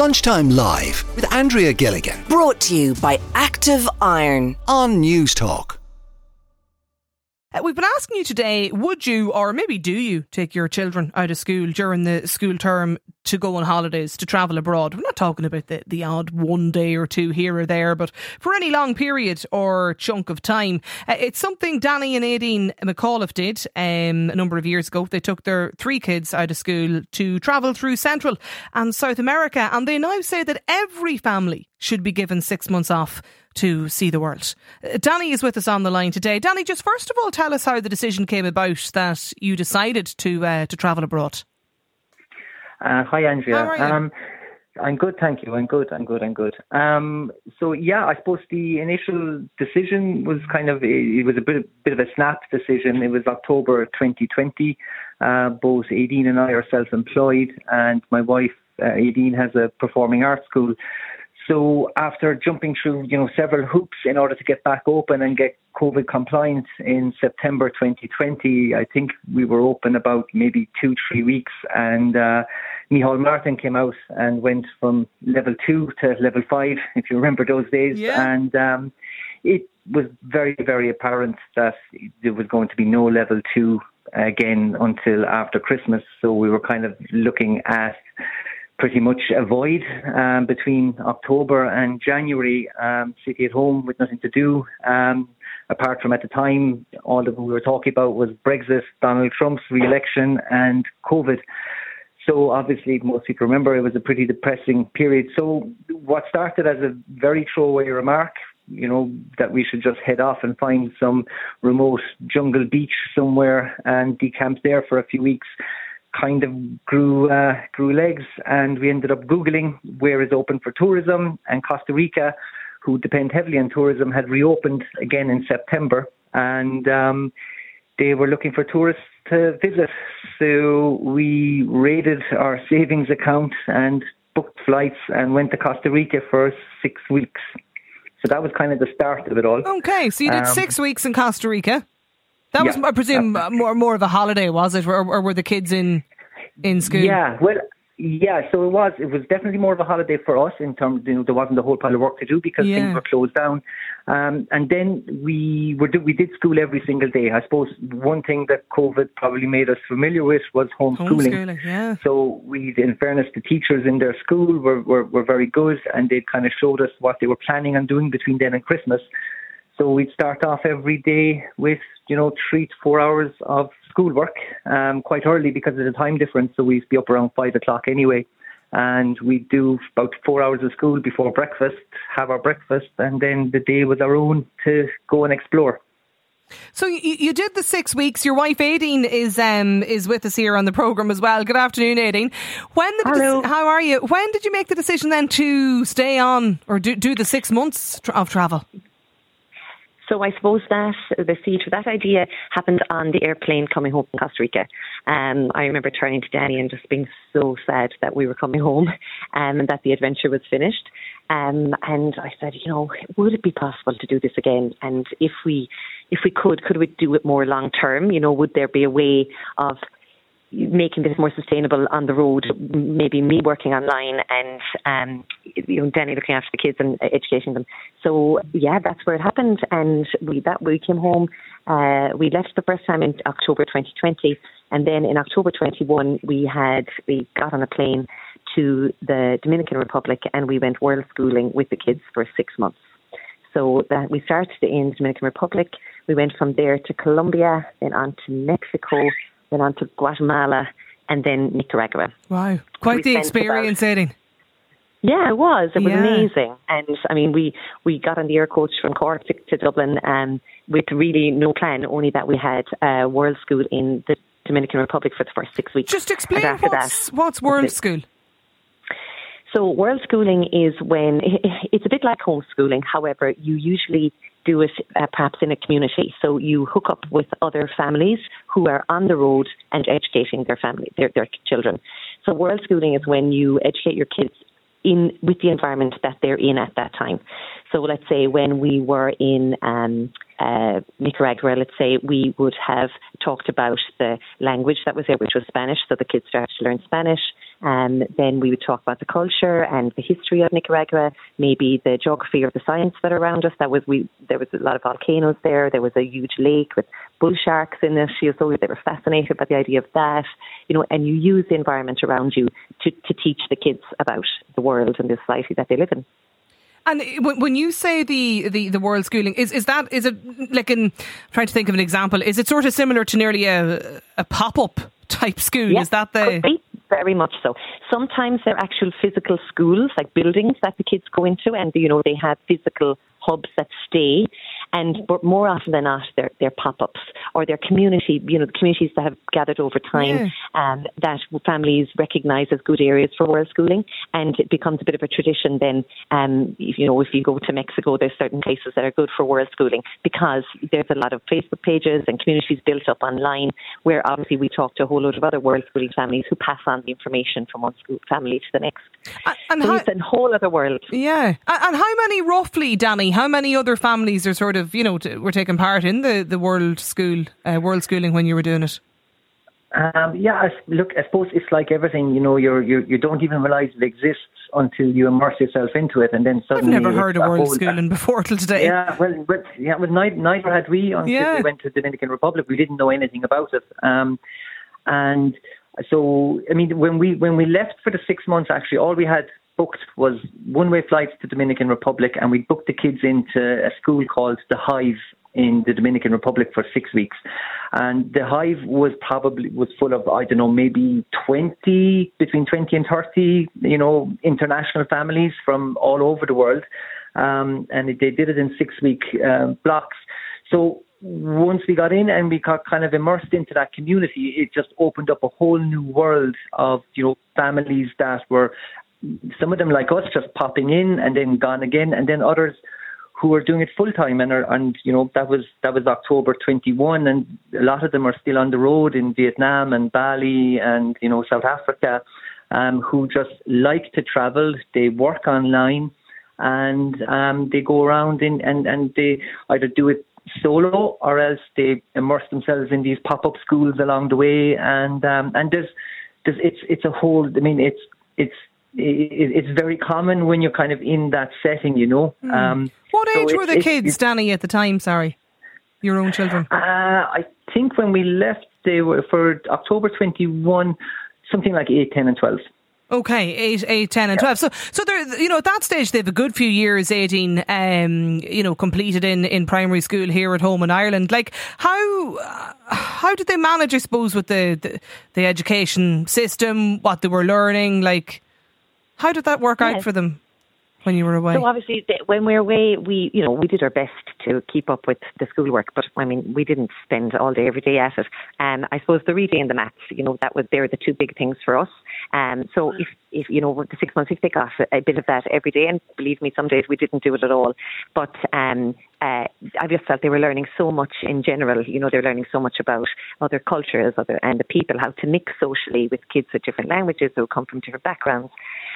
Lunchtime Live with Andrea Gilligan Brought to you by Active Iron. on Newstalk. Uh, We've been asking you today, would you or maybe do you take your children out of school during the school term to go on holidays, to travel abroad? We're not talking about the, the odd one day or two here or there, but for any long period or chunk of time. Uh, it's something Danny and Aideen McAuliffe did um, a number of years ago. They took their three kids out of school to travel through Central and South America, and they now say that every family should be given six months off to see the world. Uh, Danny is with us on the line today. Danny, just first of all, tell us how the decision came about that you decided to uh, to travel abroad. Uh, hi, Andrea. How are you? Um, I'm good, thank you. I'm good. I'm good. I'm good. Um, so yeah, I suppose the initial decision was kind of it was a bit bit of a snap decision. It was October 2020. Uh, both Aideen and I are self-employed, and my wife uh, Aideen has a performing arts school. So after jumping through, you know, several hoops in order to get back open and get COVID compliant in September 2020, I think we were open about maybe two, three weeks, and uh, Micheál Martin came out and went from level two to level five, if you remember those days, Yeah. and um, it was very, very apparent that there was going to be no level two again until after Christmas. So we were kind of looking at pretty much a void um, between October and January, um, city at home with nothing to do. Um, apart from at the time, all that we were talking about was Brexit, Donald Trump's re-election, and COVID. So obviously, most people remember it was a pretty depressing period. So what started as a very throwaway remark, you know, that we should just head off and find some remote jungle beach somewhere and decamp there for a few weeks, kind of grew uh, grew legs, and we ended up googling where is open for tourism, and Costa Rica, who depend heavily on tourism, had reopened again in September, and um, they were looking for tourists to visit. So we raided our savings account and booked flights and went to Costa Rica for six weeks. So that was kind of the start of it all. Okay, so you did Um, six weeks in Costa Rica. That was, I presume, uh, more more of a holiday, was it, or, or were the kids in in school? Yeah, well, yeah. So it was. It was definitely more of a holiday for us in terms. You know, there wasn't a whole pile of work to do because Yeah. things were closed down. Um, and then we were we did school every single day. I suppose one thing that COVID probably made us familiar with was homeschooling. Homeschooling, yeah. So we, in fairness, the teachers in their school were, were, were very good and they kind of showed us what they were planning on doing between then and Christmas. So we'd start off every day with, you know, three to four hours of schoolwork, um, quite early because of the time difference. So we'd be up around five o'clock anyway. And we'd do about four hours of school before breakfast, have our breakfast, and then the day was our own to go and explore. So you, you did the six weeks. Your wife Aideen is um is with us here on the program as well. Good afternoon, Aideen. When the Hello. how are you? When did you make the decision then to stay on or do do the six months of travel? So I suppose that the seed for that idea happened on the airplane coming home from Costa Rica. Um, I remember turning to Danny and just being so sad that we were coming home um, and that the adventure was finished. Um, and I said, you know, would it be possible to do this again? And if we, if we could, could we do it more long term? You know, would there be a way of making this more sustainable on the road, maybe me working online and um, you know Danny looking after the kids and educating them. So yeah, that's where it happened, and we that we came home. Uh, we left the first time in October 2020, and then in October 21 we had we got on a plane to the Dominican Republic and we went world schooling with the kids for six months. So that we started in the Dominican Republic. We went from there to Colombia, then on to Mexico, then on to Guatemala, and then Nicaragua. Wow, quite the experience, Aideen. Yeah, it was. It was Yeah. amazing. And I mean, we, we got on the air coach from Cork to, to Dublin um, with really no plan, only that we had uh, World School in the Dominican Republic for the first six weeks. Just explain what's that, what's World. School. So world schooling is when it's a bit like homeschooling. However, you usually do it uh, perhaps in a community. So you hook up with other families who are on the road and educating their family, their, their children. So world schooling is when you educate your kids in with the environment that they're in at that time. So let's say when we were in um, uh, Nicaragua, let's say we would have talked about the language that was there, which was Spanish. So the kids started to learn Spanish. Um, then we would talk about the culture and the history of Nicaragua, maybe the geography or the science that are around us. That was we. There was a lot of volcanoes there. There was a huge lake with bull sharks in it. She was always they were fascinated by the idea of that. You know, and you use the environment around you to to teach the kids about the world and the society that they live in. And when you say the, the, the world schooling, is, is that is it like in I'm trying to think of an example? Is it sort of similar to nearly a a pop up type school? Is that the very much so. Sometimes they're actual physical schools, like buildings that the kids go into, and you know they have physical hubs that stay. And but more often than not, they're, they're pop-ups or they're community, you know, the communities that have gathered over time yeah. um, that families recognise as good areas for world schooling, and it becomes a bit of a tradition. Then, um, you know, if you go to Mexico, there's certain places that are good for world schooling because there's a lot of Facebook pages and communities built up online where obviously we talk to a whole load of other world schooling families who pass on the information from one school family to the next. And, and so how, it's a whole other world. Yeah, and how many roughly, Danny? How many other families are sort of of, you know, were taking part in the, the world school, uh, world schooling when you were doing it? Um, yeah, look, I suppose it's like everything, you know, you're, you're, you don't even realise it exists until you immerse yourself into it, and then suddenly. I've never heard of world schooling before till today. Yeah, well, but yeah, well, neither, neither had we until yeah. we went to the Dominican Republic. We didn't know anything about it, um, and so I mean, when we when we left for the six months, actually, all we had booked was one way flights to Dominican Republic, and we booked the kids into a school called the Hive in the Dominican Republic for six weeks. And the hive was probably was full of I don't know maybe twenty between twenty and thirty you know international families from all over the world, um, and they did it in six week uh, blocks. So once we got in and we got kind of immersed into that community, it just opened up a whole new world of you know families that were some of them like us just popping in and then gone again, and then others who are doing it full time and are and you know that was that was October 21 and a lot of them are still on the road in Vietnam and Bali and you know South Africa um, who just like to travel. They work online and um, they go around in, and and they either do it solo or else they immerse themselves in these pop-up schools along the way. And um, and there's there's it's it's a whole I mean it's it's it's very common when you're kind of in that setting, you know. Mm. Um, what age so were the kids, Danny, at the time? Sorry, your own children. Uh, I think when we left, they were for October 21, something like 8, 10, and 12. Okay, eight, eight, ten, and twelve. So, so they're you know at that stage they have a good few years, eighteen, um, you know, completed in, in primary school here at home in Ireland. Like how how did they manage? I suppose with the, the, the education system, what they were learning, like how did that work out for them? when you were away? So obviously, when we were away, we you know we did our best to keep up with the schoolwork, but I mean we didn't spend all day every day at it. And um, I suppose the reading and the maths, you know, that was they're the two big things for us. Um, so if if you know the six months, if they got a, a bit of that every day, and believe me, some days we didn't do it at all. But um, uh, I just felt they were learning so much in general. You know, they're learning so much about other cultures, other and the people, how to mix socially with kids with different languages who come from different backgrounds.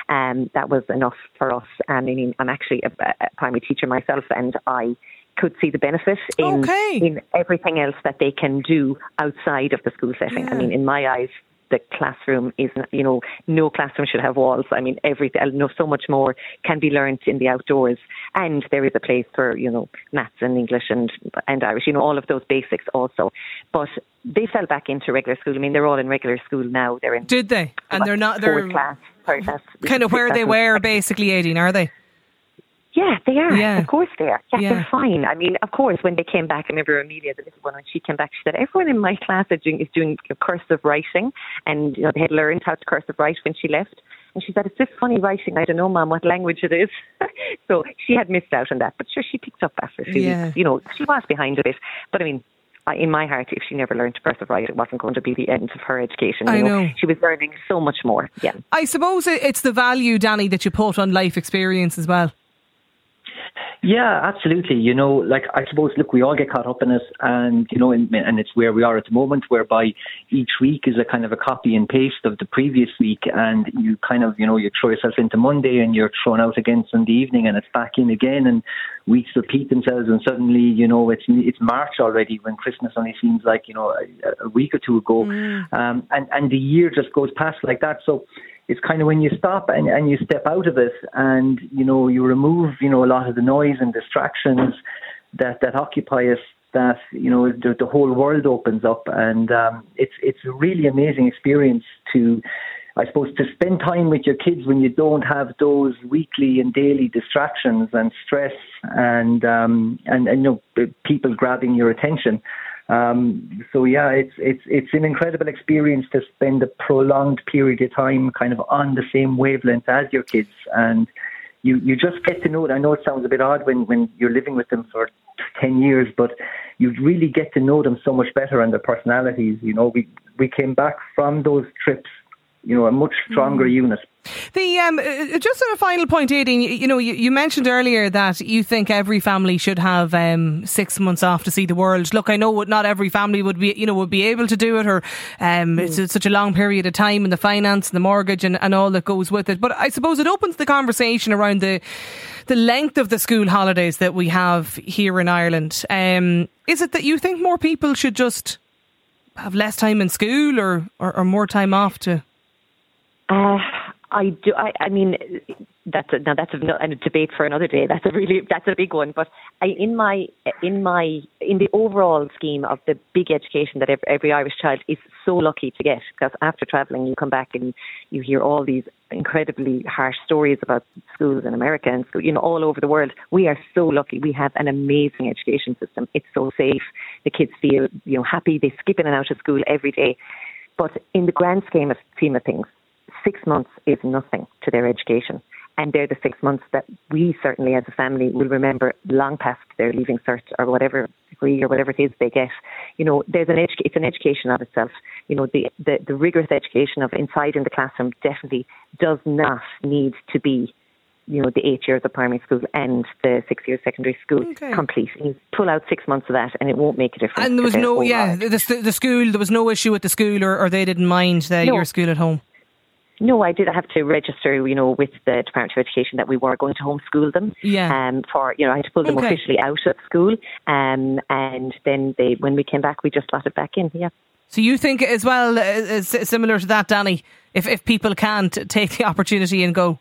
Um, that was enough for us. And I mean, I'm actually a, a primary teacher myself, and I could see the benefit in okay. in everything else that they can do outside of the school setting. Yeah. I mean, in my eyes, the classroom is, you know, no classroom should have walls. I mean, everything, I know so much more can be learned in the outdoors. And there is a place for, you know, maths and English and, and Irish, you know, all of those basics also. But they fell back into regular school. I mean, they're all in regular school now. They're in. Did they? And they're not, they're class, class, kind of where they were basically, 18, are they? Yeah, they are. Yeah. Of course they are. Yeah, yeah, they're fine. I mean, of course, when they came back, I remember Amelia, the little one, when she came back, she said, everyone in my class is doing, is doing cursive writing. And, you know, they had learned how to cursive write when she left. And she said, it's this funny writing. I don't know, Mom, what language it is. so she had missed out on that. But sure, she picked up after a few yeah. weeks. You know, she was behind a bit. But I mean, in my heart, if she never learned to cursive write, it wasn't going to be the end of her education. I know. know. She was learning so much more. Yeah. I suppose it's the value, Danny, that you put on life experience as well. Yeah, absolutely. You know, like I suppose, look, we all get caught up in it, and you know, and, and it's where we are at the moment, whereby each week is a kind of a copy and paste of the previous week, and you kind of, you know, you throw yourself into Monday, and you're thrown out again Sunday evening, and it's back in again, and weeks repeat themselves, and suddenly, you know, it's it's March already when Christmas only seems like you know a, a week or two ago, mm. um, and and the year just goes past like that. So it's kind of when you stop and, and you step out of it and, you know, you remove, you know, a lot of the noise and distractions that, that occupy us that you know the, the whole world opens up, and um, it's it's a really amazing experience to. I suppose to spend time with your kids when you don't have those weekly and daily distractions and stress and um, and, and you know people grabbing your attention. Um, so yeah, it's it's it's an incredible experience to spend a prolonged period of time kind of on the same wavelength as your kids, and you you just get to know. I know it sounds a bit odd when when you're living with them for ten years, but you really get to know them so much better and their personalities. You know, we we came back from those trips you know, a much stronger mm. unit. The um, uh, just on a final point, Aideen, you, you know, you, you, mentioned earlier that you think every family should have um, six months off to see the world. Look, I know not every family would be, you know, would be able to do it, or um, mm. it's, it's, such a long period of time and the finance and the mortgage and, and all that goes with it. But I suppose it opens the conversation around the the length of the school holidays that we have here in Ireland. Um, is it that you think more people should just have less time in school or, or, or more time off to uh, I do. I, I mean, that's a, now that's a, a, debate for another day. That's a really that's a big one. But I, in my in my in the overall scheme of the big education that every, every Irish child is so lucky to get, because after travelling, you come back and you hear all these incredibly harsh stories about schools in America and school, you know, all over the world. We are so lucky. We have an amazing education system. It's so safe. The kids feel you know happy. They skip in and out of school every day. But in the grand scheme of scheme of things, six months is nothing to their education. And they're the six months that we certainly as a family will remember long past their leaving cert or whatever degree or whatever it is they get. You know, there's an edu- it's an education of itself. You know, the, the, the rigorous education of inside in the classroom definitely does not need to be you know, the eight years of primary school and the six years secondary school okay. complete. You pull out six months of that and it won't make a difference. And there was no, yeah, the, the, school, there was no issue with the school or, or they didn't mind the, no. your school at home? No, I did have to register, you know, with the Department of Education that we were going to homeschool them. Yeah. Um, for you know, I had to pull them okay. officially out of school, um, and then they, when we came back, we just slotted back in. Yeah. So you think as well, uh, similar to that, Danny, if if people can't take the opportunity and go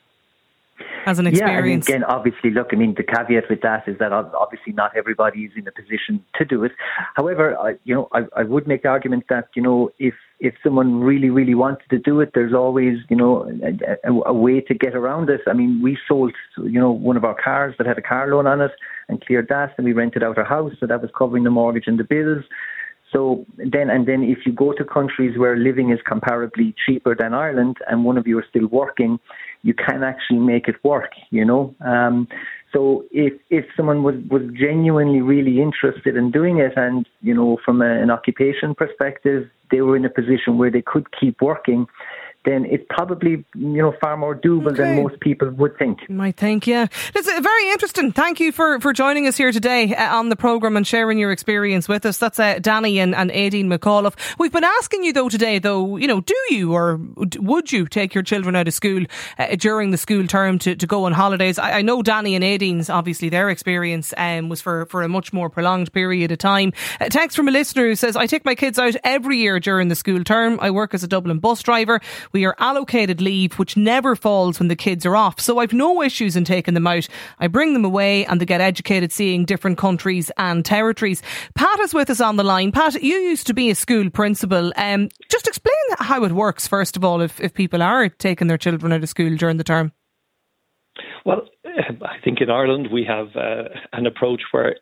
as an experience. Yeah, and again, obviously, look, I mean, the caveat with that is that obviously not everybody is in a position to do it. However, I, you know, I, I would make the argument that you know, if if someone really, really wanted to do it, there's always, you know, a, a, a way to get around it. I mean, we sold, you know, one of our cars that had a car loan on it and cleared that, and we rented out our house, so that was covering the mortgage and the bills. So then, and then if you go to countries where living is comparably cheaper than Ireland and one of you are still working, you can actually make it work, you know. Um, so if if someone was, was genuinely really interested in doing it and, you know, from a, an occupation perspective, they were in a position where they could keep working, then it's probably you know far more doable okay. than most people would think. You might think, yeah. It's very interesting. Thank you for, for joining us here today uh, on the program and sharing your experience with us. That's uh, Danny and, and Aideen McAuliffe. We've been asking you though today, though, you know, do you or would you take your children out of school uh, during the school term to, to go on holidays? I, I know Danny and Aideen's obviously their experience um, was for for a much more prolonged period of time. A text from a listener who says, "I take my kids out every year during the school term. I work as a Dublin bus driver." We are allocated leave, which never falls when the kids are off. So I've no issues in taking them out. I bring them away and they get educated seeing different countries and territories. Pat is with us on the line. Pat, you used to be a school principal. Um, just explain how it works, first of all, if, if people are taking their children out of school during the term. Well, I think in Ireland we have uh, an approach where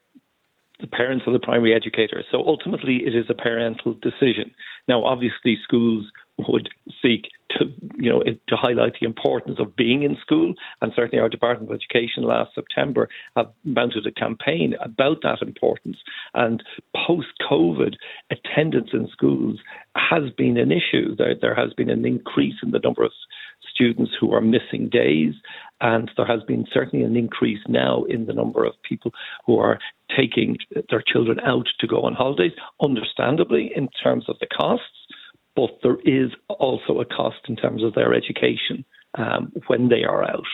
the parents are the primary educators. So ultimately, it is a parental decision. Now, obviously, schools would seek to, you know, to highlight the importance of being in school. And certainly our Department of Education last September have mounted a campaign about that importance. And post COVID, attendance in schools has been an issue. There, there has been an increase in the number of students who are missing days. And there has been certainly an increase now in the number of people who are taking their children out to go on holidays, understandably, in terms of the costs but there is also a cost in terms of their education um, when they are out.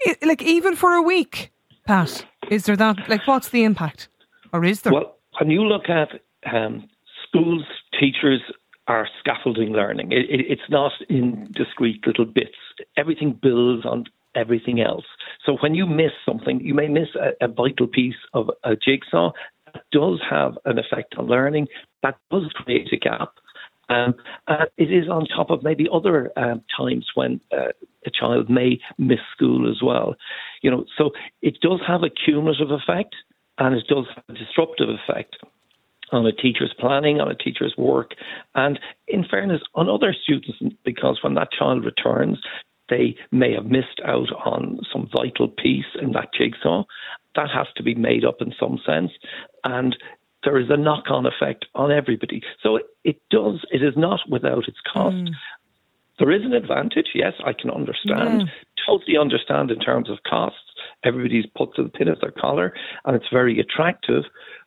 It, like even for a week, Pat, is there that? Like, what's the impact, or is there? Well, when you look at um, schools, teachers, are scaffolding learning. It, it, it's not in discrete little bits. Everything builds on everything else. So when you miss something, you may miss a, a vital piece of a jigsaw. Does have an effect on learning. That does create a gap. Um, uh, it is on top of maybe other um, times when uh, a child may miss school as well. You know, so it does have a cumulative effect and it does have a disruptive effect on a teacher's planning, on a teacher's work, and in fairness, on other students, because when that child returns, they may have missed out on some vital piece in that jigsaw. That has to be made up in some sense. And there is a knock on effect on everybody. So it, it, does, it is not without its cost. Mm. There is an advantage, yes, I can understand, yeah. totally understand in terms of costs. Everybody's put to the pin of their collar and it's very attractive.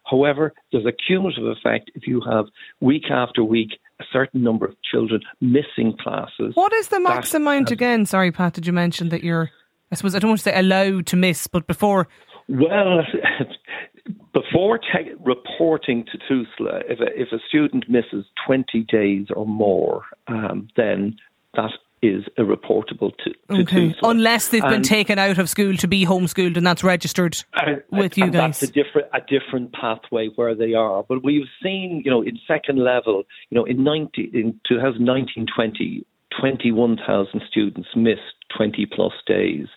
However, there's a cumulative effect if you have week after week a certain number of children missing classes. What is the max amount again? Sorry, Pat, did you mention that you're, I suppose, I don't want to say allowed to miss, but before. Well, before te- reporting to TUSLA, if a, if a student misses 20 days or more, um, then that is reportable to, to okay. TUSLA. Unless they've and, been taken out of school to be homeschooled and that's registered uh, with you guys. That's a different a different pathway where they are. But we've seen, you know, in second level, you know, in 90, in 2019 20, 21,000 students missed 20 plus days.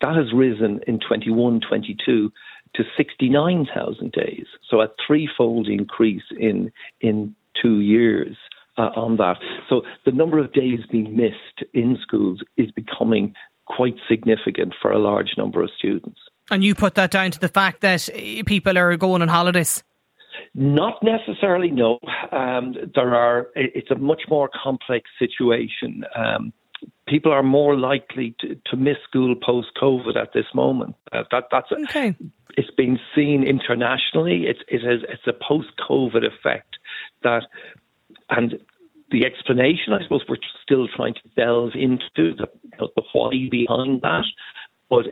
That has risen in 21 22 to 69,000 days. So a threefold increase in in two years uh, on that. So the number of days being missed in schools is becoming quite significant for a large number of students. And you put that down to the fact that eh, people are going on holidays? Not necessarily, no. Um, there are. It's a much more complex situation. Um, people are more likely to, to miss school post COVID at this moment. Uh, that that's okay. it's been seen internationally. It's it is it's a post COVID effect that and the explanation, I suppose, we're still trying to delve into the, the why behind that. But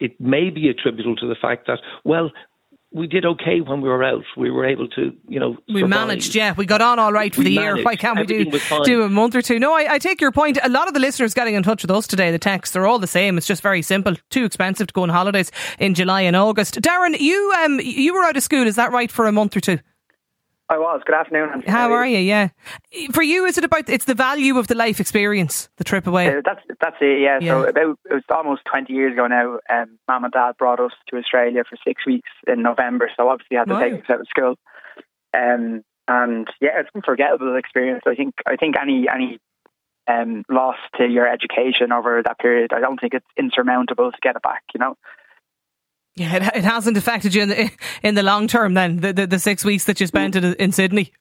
it may be attributable to the fact that, well, we did okay when we were out. We were able to, you know, we managed. Yeah, we got on all right for we the managed. year. Why can't Everything we do do a month or two? No, I, I, take your point. A lot of the listeners getting in touch with us today, the texts are all the same. It's just very simple. Too expensive to go on holidays in July and August. Darren, you um you were out of school, is that right, for a month or two? I was. Good afternoon. How are you? Yeah. For you, is it about it's the value of the life experience, the trip away? Uh, that's that's it. Yeah. yeah. So about it was almost twenty years ago now. Um, Mum and Dad brought us to Australia for six weeks in November. So obviously, I had to wow. take us out of school. Um, and yeah, it's an unforgettable experience. I think I think any any um, loss to your education over that period, I don't think it's insurmountable to get it back. You know. Yeah, it, it hasn't affected you in the in the long term. Then the, the, the six weeks that you spent in, in Sydney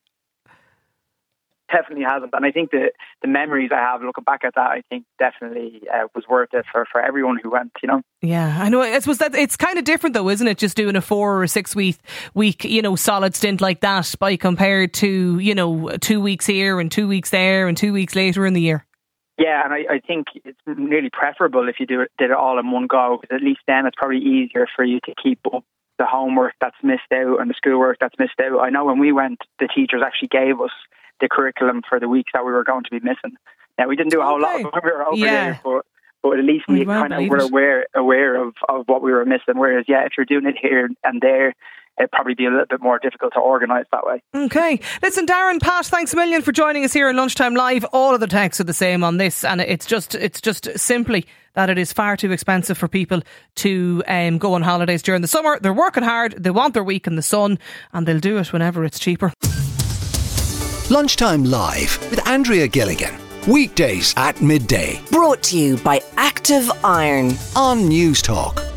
definitely hasn't. And I think the the memories I have looking back at that, I think definitely uh, was worth it for, for everyone who went. You know. Yeah, I know. I suppose that it's kind of different though, isn't it? Just doing a four or six week week, you know, solid stint like that, by compared to you know two weeks here and two weeks there and two weeks later in the year. Yeah, and I, I think it's nearly preferable if you do it, did it all in one go, because at least then it's probably easier for you to keep up the homework that's missed out and the schoolwork that's missed out. I know when we went, the teachers actually gave us the curriculum for the weeks that we were going to be missing. Now we didn't do a whole okay. lot when we were over yeah. there, but but at least we, we kind of were aware aware of, of what we were missing. Whereas, yeah, if you're doing it here and there, it'd probably be a little bit more difficult to organise that way. Okay. Listen, Darren, Pat, thanks a million for joining us here at Lunchtime Live. All of the texts are the same on this, and it's just it's just simply that it is far too expensive for people to um, go on holidays during the summer. They're working hard, they want their week in the sun, and they'll do it whenever it's cheaper. Lunchtime Live with Andrea Gilligan. Weekdays at midday. Brought to you by Active Iron on Newstalk.